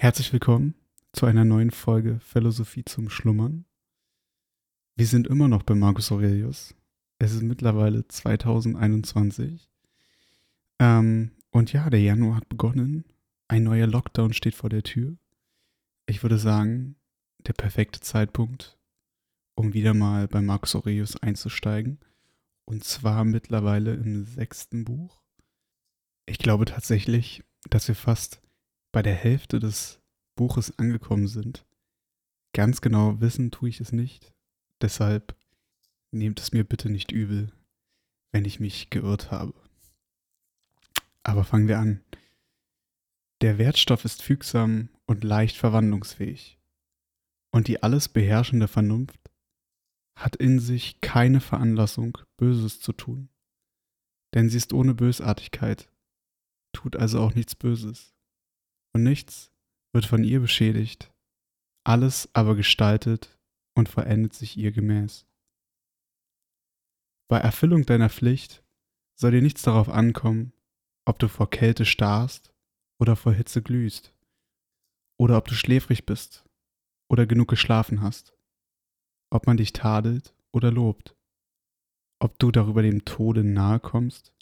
Herzlich willkommen zu einer neuen Folge Philosophie zum Schlummern. Wir sind immer noch bei Marcus Aurelius. Es ist mittlerweile 2021. Ähm, und ja, der Januar hat begonnen. Ein neuer Lockdown steht vor der Tür. Ich würde sagen, der perfekte Zeitpunkt, um wieder mal bei Marcus Aurelius einzusteigen. Und zwar mittlerweile im sechsten Buch. Ich glaube tatsächlich, dass wir fast bei der Hälfte des Buches angekommen sind. Ganz genau wissen tue ich es nicht. Deshalb nehmt es mir bitte nicht übel, wenn ich mich geirrt habe. Aber fangen wir an. Der Wertstoff ist fügsam und leicht verwandlungsfähig. Und die alles beherrschende Vernunft hat in sich keine Veranlassung, Böses zu tun. Denn sie ist ohne Bösartigkeit, tut also auch nichts Böses und nichts wird von ihr beschädigt, alles aber gestaltet und verendet sich ihr gemäß. Bei Erfüllung deiner Pflicht soll dir nichts darauf ankommen, ob du vor Kälte starrst oder vor Hitze glühst, oder ob du schläfrig bist oder genug geschlafen hast, ob man dich tadelt oder lobt, ob du darüber dem Tode nahe kommst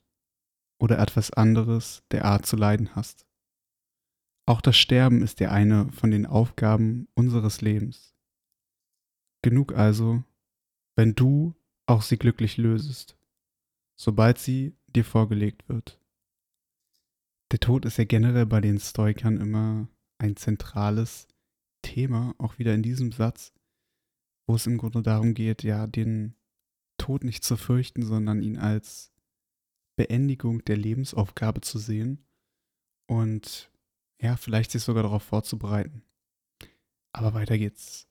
oder etwas anderes der Art zu leiden hast. Auch das Sterben ist ja eine von den Aufgaben unseres Lebens. Genug also, wenn du auch sie glücklich lösest, sobald sie dir vorgelegt wird. Der Tod ist ja generell bei den Stoikern immer ein zentrales Thema, auch wieder in diesem Satz, wo es im Grunde darum geht, ja, den Tod nicht zu fürchten, sondern ihn als Beendigung der Lebensaufgabe zu sehen und ja, vielleicht sich sogar darauf vorzubereiten. Aber weiter geht's.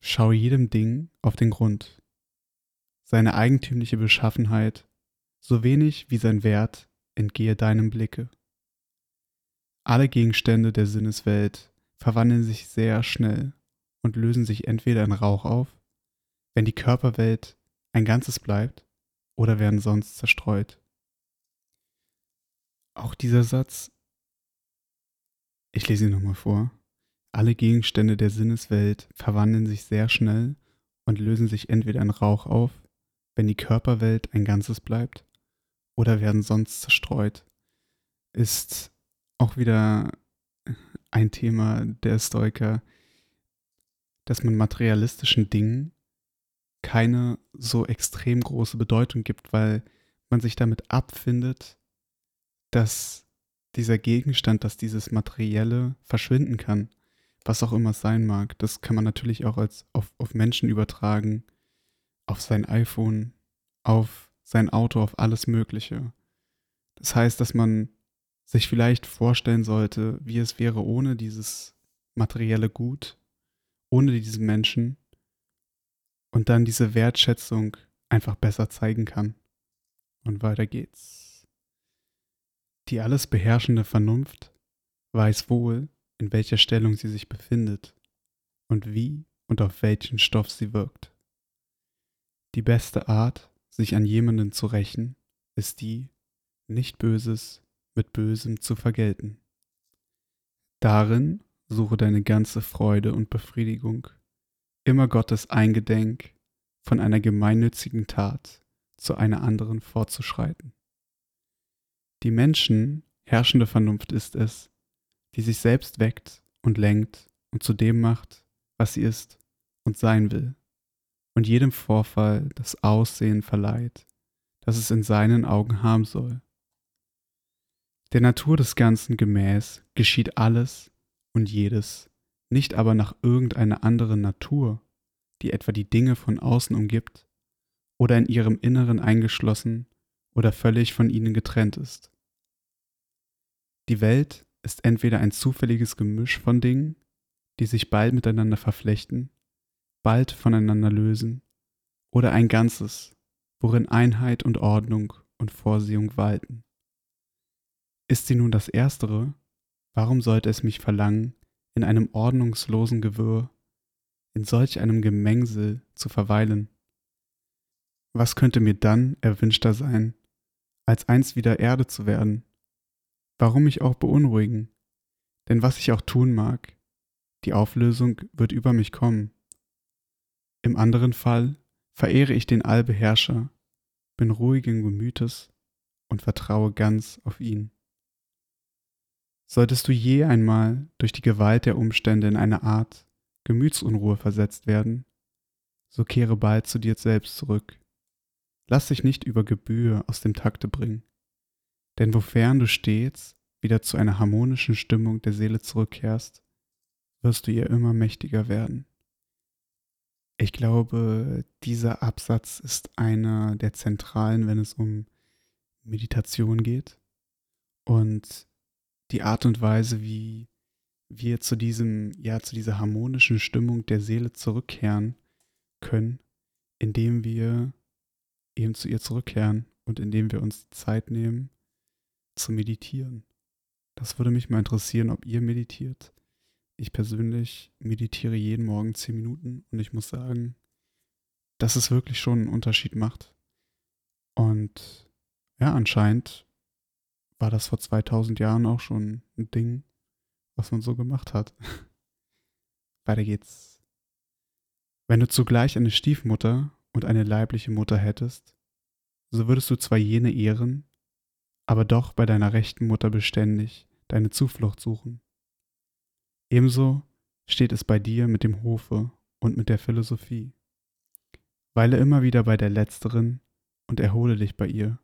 Schau jedem Ding auf den Grund. Seine eigentümliche Beschaffenheit, so wenig wie sein Wert, entgehe deinem Blicke. Alle Gegenstände der Sinneswelt verwandeln sich sehr schnell und lösen sich entweder in Rauch auf, wenn die Körperwelt ein Ganzes bleibt, oder werden sonst zerstreut. Auch dieser Satz ich lese ihn nochmal vor. Alle Gegenstände der Sinneswelt verwandeln sich sehr schnell und lösen sich entweder in Rauch auf, wenn die Körperwelt ein Ganzes bleibt, oder werden sonst zerstreut. Ist auch wieder ein Thema der Stoiker, dass man materialistischen Dingen keine so extrem große Bedeutung gibt, weil man sich damit abfindet, dass dieser Gegenstand, dass dieses Materielle verschwinden kann, was auch immer es sein mag. Das kann man natürlich auch als auf, auf Menschen übertragen, auf sein iPhone, auf sein Auto, auf alles Mögliche. Das heißt, dass man sich vielleicht vorstellen sollte, wie es wäre ohne dieses materielle Gut, ohne diesen Menschen und dann diese Wertschätzung einfach besser zeigen kann. Und weiter geht's. Die alles beherrschende Vernunft weiß wohl, in welcher Stellung sie sich befindet und wie und auf welchen Stoff sie wirkt. Die beste Art, sich an jemanden zu rächen, ist die, nicht Böses mit Bösem zu vergelten. Darin suche deine ganze Freude und Befriedigung, immer Gottes Eingedenk von einer gemeinnützigen Tat zu einer anderen fortzuschreiten. Die Menschen herrschende Vernunft ist es, die sich selbst weckt und lenkt und zu dem macht, was sie ist und sein will, und jedem Vorfall das Aussehen verleiht, das es in seinen Augen haben soll. Der Natur des Ganzen gemäß geschieht alles und jedes, nicht aber nach irgendeiner anderen Natur, die etwa die Dinge von außen umgibt oder in ihrem Inneren eingeschlossen oder völlig von ihnen getrennt ist. Die Welt ist entweder ein zufälliges Gemisch von Dingen, die sich bald miteinander verflechten, bald voneinander lösen, oder ein Ganzes, worin Einheit und Ordnung und Vorsehung walten. Ist sie nun das Erstere, warum sollte es mich verlangen, in einem ordnungslosen Gewirr, in solch einem Gemengsel zu verweilen? Was könnte mir dann erwünschter sein, als einst wieder Erde zu werden? Warum mich auch beunruhigen? Denn was ich auch tun mag, die Auflösung wird über mich kommen. Im anderen Fall verehre ich den Allbeherrscher, bin ruhigen Gemütes und vertraue ganz auf ihn. Solltest du je einmal durch die Gewalt der Umstände in eine Art Gemütsunruhe versetzt werden, so kehre bald zu dir selbst zurück. Lass dich nicht über Gebühr aus dem Takte bringen, denn wofern du stets wieder zu einer harmonischen Stimmung der Seele zurückkehrst, wirst du ihr immer mächtiger werden. Ich glaube, dieser Absatz ist einer der zentralen, wenn es um Meditation geht. Und die Art und Weise, wie wir zu diesem, ja, zu dieser harmonischen Stimmung der Seele zurückkehren können, indem wir eben zu ihr zurückkehren und indem wir uns Zeit nehmen zu meditieren. Das würde mich mal interessieren, ob ihr meditiert. Ich persönlich meditiere jeden Morgen zehn Minuten und ich muss sagen, dass es wirklich schon einen Unterschied macht. Und ja, anscheinend war das vor 2000 Jahren auch schon ein Ding, was man so gemacht hat. Weiter geht's. Wenn du zugleich eine Stiefmutter und eine leibliche Mutter hättest, so würdest du zwar jene ehren, aber doch bei deiner rechten Mutter beständig deine Zuflucht suchen. Ebenso steht es bei dir mit dem Hofe und mit der Philosophie. Weile immer wieder bei der letzteren und erhole dich bei ihr.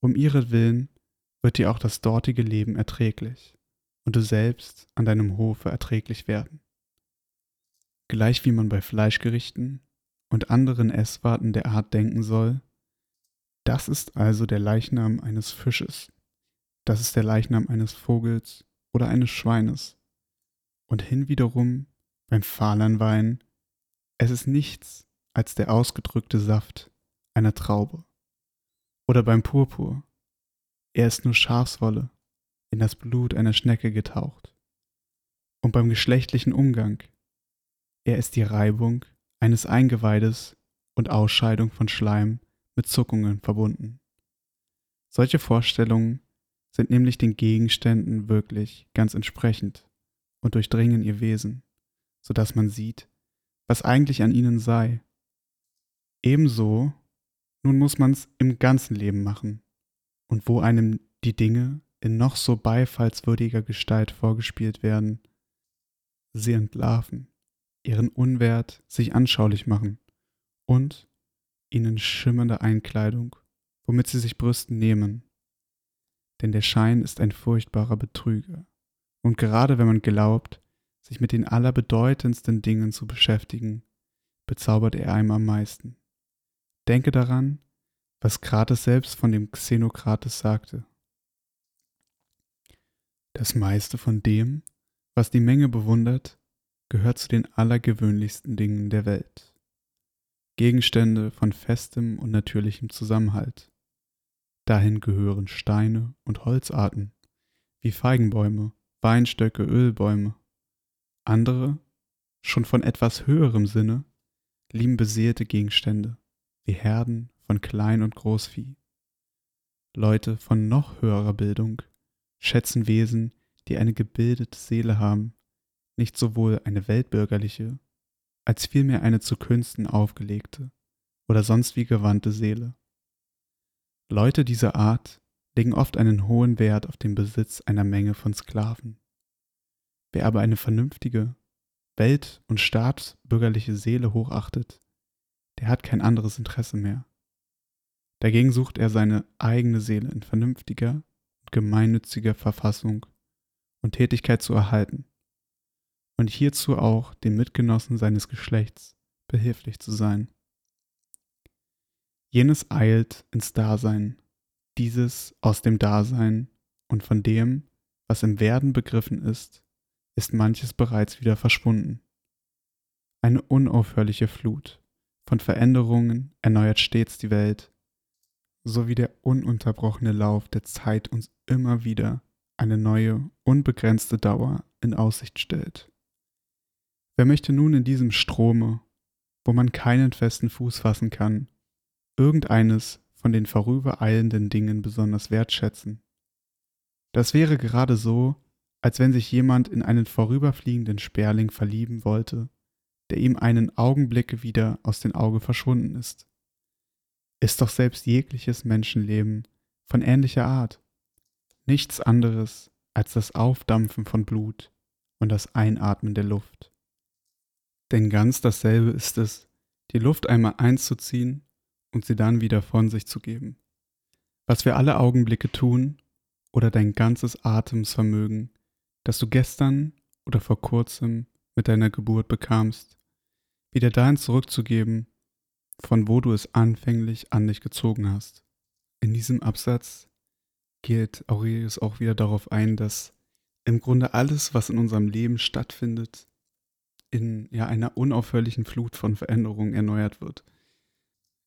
Um ihretwillen wird dir auch das dortige Leben erträglich und du selbst an deinem Hofe erträglich werden. Gleich wie man bei Fleischgerichten und anderen Esswarten der Art denken soll, das ist also der Leichnam eines Fisches, das ist der Leichnam eines Vogels oder eines Schweines, und hinwiederum beim Fahlernwein, es ist nichts als der ausgedrückte Saft einer Traube. Oder beim Purpur, er ist nur Schafswolle in das Blut einer Schnecke getaucht. Und beim geschlechtlichen Umgang, er ist die Reibung eines Eingeweides und Ausscheidung von Schleim mit Zuckungen verbunden. Solche Vorstellungen sind nämlich den Gegenständen wirklich ganz entsprechend und durchdringen ihr Wesen, so dass man sieht, was eigentlich an ihnen sei. Ebenso, nun muss man's im ganzen Leben machen, und wo einem die Dinge in noch so beifallswürdiger Gestalt vorgespielt werden, sie entlarven, ihren Unwert sich anschaulich machen und ihnen schimmernde Einkleidung, womit sie sich brüsten, nehmen. Denn der Schein ist ein furchtbarer Betrüger. Und gerade wenn man glaubt, sich mit den allerbedeutendsten Dingen zu beschäftigen, bezaubert er einem am meisten. Denke daran, was Krates selbst von dem Xenokrates sagte. Das meiste von dem, was die Menge bewundert, gehört zu den allergewöhnlichsten Dingen der Welt. Gegenstände von festem und natürlichem Zusammenhalt. Dahin gehören Steine und Holzarten, wie Feigenbäume, Weinstöcke, Ölbäume. Andere, schon von etwas höherem Sinne, lieben beseelte Gegenstände, wie Herden von Klein- und Großvieh. Leute von noch höherer Bildung schätzen Wesen, die eine gebildete Seele haben, nicht sowohl eine weltbürgerliche, als vielmehr eine zu Künsten aufgelegte oder sonst wie gewandte Seele. Leute dieser Art legen oft einen hohen Wert auf den Besitz einer Menge von Sklaven. Wer aber eine vernünftige, welt- und staatsbürgerliche Seele hochachtet, der hat kein anderes Interesse mehr. Dagegen sucht er seine eigene Seele in vernünftiger und gemeinnütziger Verfassung und Tätigkeit zu erhalten und hierzu auch den Mitgenossen seines Geschlechts behilflich zu sein. Jenes eilt ins Dasein, dieses aus dem Dasein und von dem, was im Werden begriffen ist, ist manches bereits wieder verschwunden. Eine unaufhörliche Flut von Veränderungen erneuert stets die Welt, so wie der ununterbrochene Lauf der Zeit uns immer wieder eine neue, unbegrenzte Dauer in Aussicht stellt. Wer möchte nun in diesem Strome, wo man keinen festen Fuß fassen kann, irgendeines von den vorübereilenden Dingen besonders wertschätzen. Das wäre gerade so, als wenn sich jemand in einen vorüberfliegenden Sperling verlieben wollte, der ihm einen Augenblick wieder aus den Augen verschwunden ist. Ist doch selbst jegliches Menschenleben von ähnlicher Art, nichts anderes als das Aufdampfen von Blut und das Einatmen der Luft. Denn ganz dasselbe ist es, die Luft einmal einzuziehen und sie dann wieder von sich zu geben. Was wir alle Augenblicke tun oder dein ganzes Atemsvermögen, das du gestern oder vor kurzem mit deiner Geburt bekamst, wieder dahin zurückzugeben, von wo du es anfänglich an dich gezogen hast. In diesem Absatz geht Aurelius auch wieder darauf ein, dass im Grunde alles, was in unserem Leben stattfindet, in ja, einer unaufhörlichen Flut von Veränderungen erneuert wird.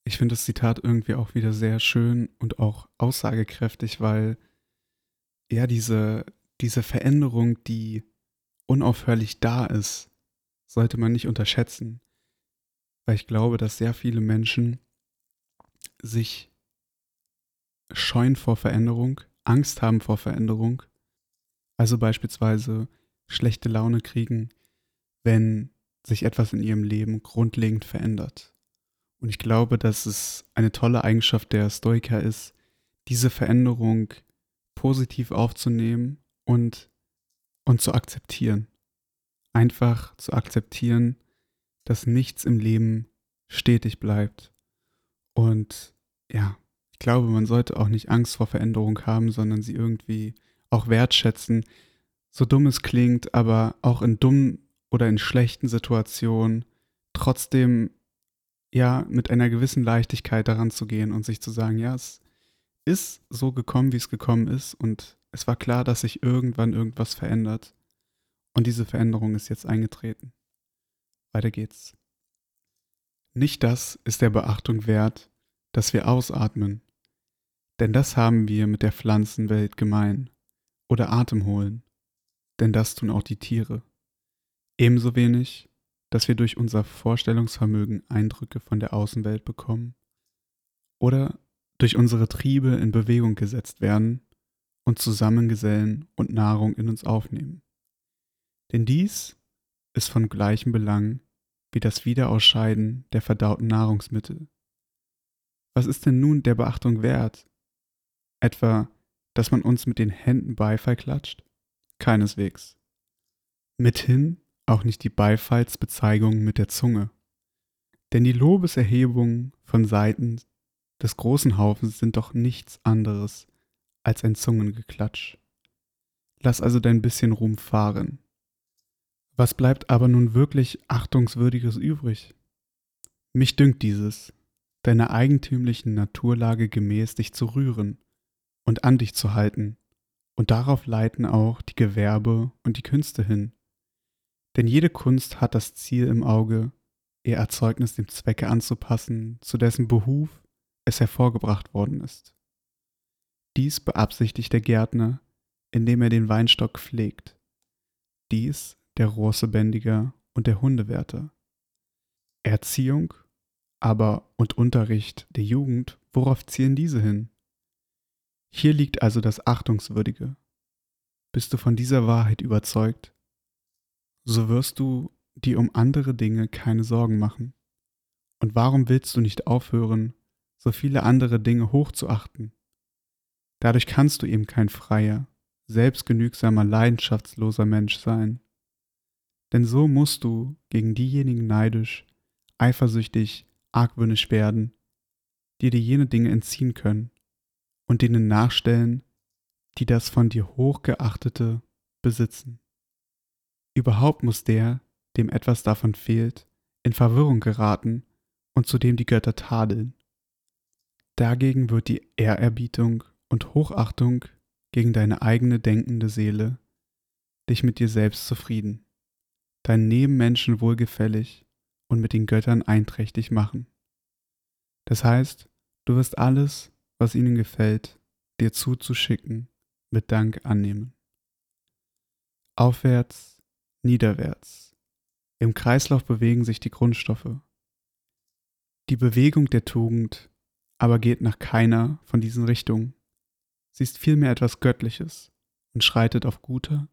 Ich finde das Zitat irgendwie auch wieder sehr schön und auch aussagekräftig, weil ja diese, diese Veränderung, die unaufhörlich da ist, sollte man nicht unterschätzen. Weil ich glaube, dass sehr viele Menschen sich scheuen vor Veränderung, Angst haben vor Veränderung, also beispielsweise schlechte Laune kriegen, wenn sich etwas in ihrem Leben grundlegend verändert. Und ich glaube, dass es eine tolle Eigenschaft der Stoiker ist, diese Veränderung positiv aufzunehmen und, und zu akzeptieren. Einfach zu akzeptieren, dass nichts im Leben stetig bleibt. Und ja, ich glaube, man sollte auch nicht Angst vor Veränderung haben, sondern sie irgendwie auch wertschätzen. So dumm es klingt, aber auch in dummen oder in schlechten Situationen trotzdem ja mit einer gewissen Leichtigkeit daran zu gehen und sich zu sagen, ja, es ist so gekommen, wie es gekommen ist und es war klar, dass sich irgendwann irgendwas verändert und diese Veränderung ist jetzt eingetreten. Weiter geht's. Nicht das ist der Beachtung wert, dass wir ausatmen, denn das haben wir mit der Pflanzenwelt gemein, oder Atem holen, denn das tun auch die Tiere. Ebenso wenig, dass wir durch unser Vorstellungsvermögen Eindrücke von der Außenwelt bekommen oder durch unsere Triebe in Bewegung gesetzt werden und zusammengesellen und Nahrung in uns aufnehmen. Denn dies ist von gleichem Belang wie das Wiederausscheiden der verdauten Nahrungsmittel. Was ist denn nun der Beachtung wert? Etwa, dass man uns mit den Händen Beifall klatscht? Keineswegs. Mithin auch nicht die Beifallsbezeigung mit der Zunge. Denn die Lobeserhebungen von Seiten des großen Haufens sind doch nichts anderes als ein Zungengeklatsch. Lass also dein bisschen Ruhm fahren. Was bleibt aber nun wirklich Achtungswürdiges übrig? Mich dünkt dieses, deiner eigentümlichen Naturlage gemäß dich zu rühren und an dich zu halten, und darauf leiten auch die Gewerbe und die Künste hin. Denn jede Kunst hat das Ziel im Auge, ihr Erzeugnis dem Zwecke anzupassen, zu dessen Behuf es hervorgebracht worden ist. Dies beabsichtigt der Gärtner, indem er den Weinstock pflegt. Dies der Rossebändiger und der Hundewärter. Erziehung, aber und Unterricht der Jugend, worauf zielen diese hin? Hier liegt also das Achtungswürdige. Bist du von dieser Wahrheit überzeugt, so wirst du dir um andere Dinge keine Sorgen machen. Und warum willst du nicht aufhören, so viele andere Dinge hochzuachten? Dadurch kannst du eben kein freier, selbstgenügsamer, leidenschaftsloser Mensch sein. Denn so musst du gegen diejenigen neidisch, eifersüchtig, argwöhnisch werden, die dir jene Dinge entziehen können und denen nachstellen, die das von dir hochgeachtete besitzen. Überhaupt muss der, dem etwas davon fehlt, in Verwirrung geraten und zu dem die Götter tadeln. Dagegen wird die Ehrerbietung und Hochachtung gegen deine eigene denkende Seele dich mit dir selbst zufrieden, deinen Nebenmenschen wohlgefällig und mit den Göttern einträchtig machen. Das heißt, du wirst alles, was ihnen gefällt, dir zuzuschicken, mit Dank annehmen. Aufwärts niederwärts. Im Kreislauf bewegen sich die Grundstoffe. Die Bewegung der Tugend aber geht nach keiner von diesen Richtungen. Sie ist vielmehr etwas Göttliches und schreitet auf guter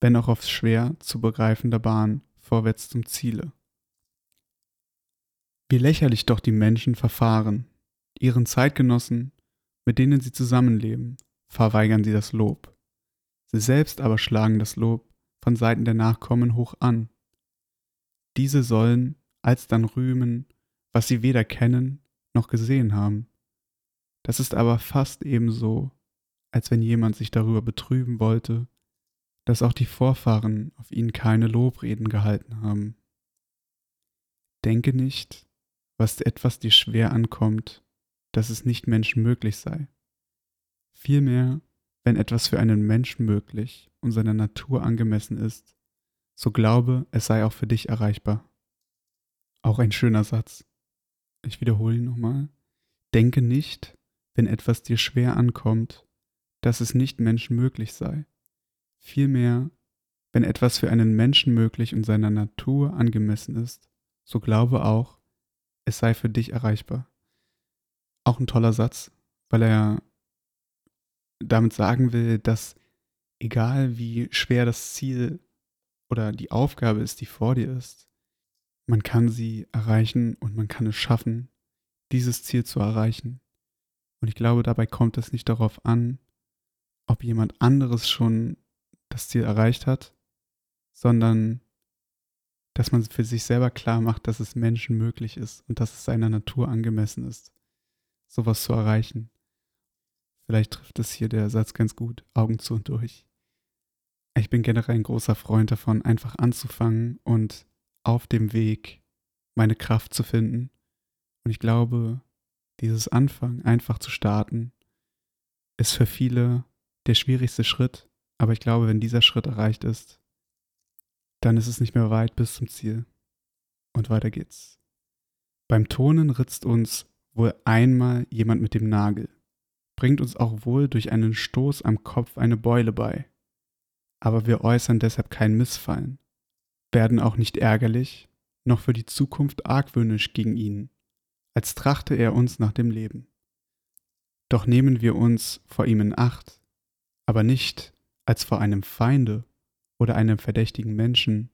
wenn auch auf schwer zu begreifender Bahn vorwärts zum Ziele. Wie lächerlich doch die Menschen verfahren, ihren Zeitgenossen, mit denen sie zusammenleben, verweigern sie das Lob. Sie selbst aber schlagen das Lob von Seiten der Nachkommen hoch an. Diese sollen alsdann rühmen, was sie weder kennen noch gesehen haben. Das ist aber fast ebenso, als wenn jemand sich darüber betrüben wollte, dass auch die Vorfahren auf ihn keine Lobreden gehalten haben. Denke nicht, was etwas dir schwer ankommt, dass es nicht menschenmöglich sei. Vielmehr, wenn etwas für einen Menschen möglich und seiner Natur angemessen ist, so glaube, es sei auch für dich erreichbar. Auch ein schöner Satz. Ich wiederhole ihn nochmal. Denke nicht, wenn etwas dir schwer ankommt, dass es nicht menschenmöglich sei. Vielmehr, wenn etwas für einen Menschen möglich und seiner Natur angemessen ist, so glaube auch, es sei für dich erreichbar. Auch ein toller Satz, weil er damit sagen will, dass egal wie schwer das Ziel oder die Aufgabe ist, die vor dir ist, man kann sie erreichen und man kann es schaffen, dieses Ziel zu erreichen. Und ich glaube, dabei kommt es nicht darauf an, ob jemand anderes schon das Ziel erreicht hat, sondern dass man für sich selber klar macht, dass es Menschen möglich ist und dass es seiner Natur angemessen ist, sowas zu erreichen. Vielleicht trifft es hier der Satz ganz gut, Augen zu und durch. Ich bin generell ein großer Freund davon, einfach anzufangen und auf dem Weg meine Kraft zu finden. Und ich glaube, dieses Anfangen, einfach zu starten, ist für viele der schwierigste Schritt. Aber ich glaube, wenn dieser Schritt erreicht ist, dann ist es nicht mehr weit bis zum Ziel. Und weiter geht's. Beim Tonen ritzt uns wohl einmal jemand mit dem Nagel, bringt uns auch wohl durch einen Stoß am Kopf eine Beule bei. Aber wir äußern deshalb kein Missfallen, werden auch nicht ärgerlich, noch für die Zukunft argwöhnisch gegen ihn, als trachte er uns nach dem Leben. Doch nehmen wir uns vor ihm in Acht, aber nicht als vor einem Feinde oder einem verdächtigen Menschen,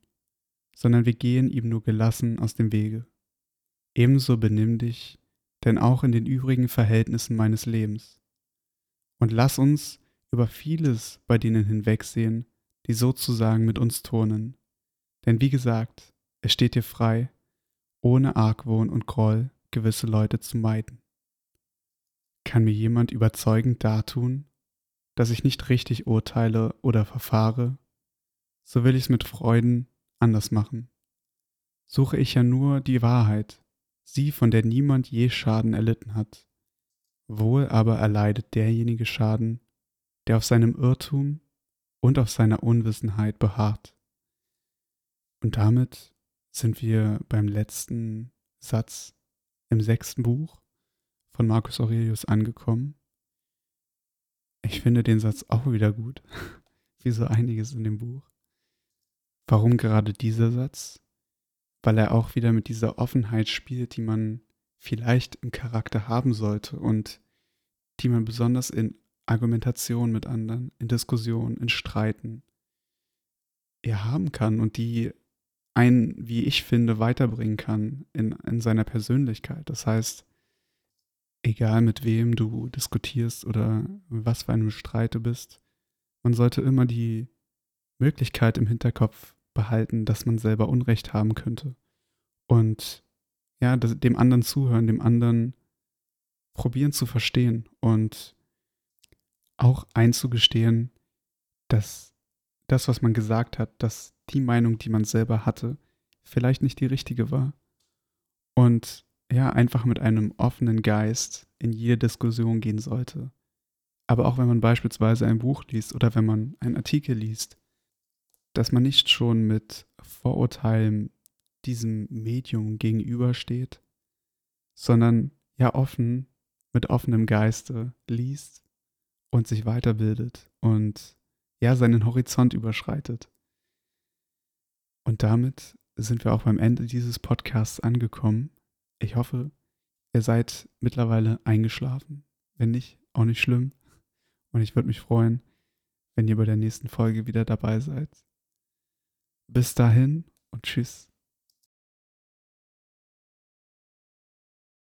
sondern wir gehen ihm nur gelassen aus dem Wege. Ebenso benimm dich, denn auch in den übrigen Verhältnissen meines Lebens. Und lass uns über vieles bei denen hinwegsehen, die sozusagen mit uns turnen, denn wie gesagt, es steht dir frei, ohne Argwohn und Groll gewisse Leute zu meiden. Kann mir jemand überzeugend dartun, dass ich nicht richtig urteile oder verfahre, so will ich es mit Freuden anders machen. Suche ich ja nur die Wahrheit, sie, von der niemand je Schaden erlitten hat. Wohl aber erleidet derjenige Schaden, der auf seinem Irrtum und auf seiner Unwissenheit beharrt. Und damit sind wir beim letzten Satz im sechsten Buch von Marcus Aurelius angekommen. Ich finde den Satz auch wieder gut, wie so einiges in dem Buch. Warum gerade dieser Satz? Weil er auch wieder mit dieser Offenheit spielt, die man vielleicht im Charakter haben sollte und die man besonders in Argumentation mit anderen, in Diskussionen, in Streiten ja haben kann und die einen, wie ich finde, weiterbringen kann in, in seiner Persönlichkeit. Das heißt, egal mit wem du diskutierst oder was für einem Streit du bist, man sollte immer die Möglichkeit im Hinterkopf behalten, dass man selber Unrecht haben könnte. Und ja, dem anderen zuhören, dem anderen probieren zu verstehen und auch einzugestehen, dass das, was man gesagt hat, dass die Meinung, die man selber hatte, vielleicht nicht die richtige war. Und ja, einfach mit einem offenen Geist in jede Diskussion gehen sollte. Aber auch wenn man beispielsweise ein Buch liest oder wenn man einen Artikel liest, dass man nicht schon mit Vorurteilen diesem Medium gegenübersteht, sondern ja offen, mit offenem Geiste liest und sich weiterbildet und ja seinen Horizont überschreitet. Und damit sind wir auch beim Ende dieses Podcasts angekommen. Ich hoffe, ihr seid mittlerweile eingeschlafen. Wenn nicht, auch nicht schlimm. Und ich würde mich freuen, wenn ihr bei der nächsten Folge wieder dabei seid. Bis dahin und tschüss.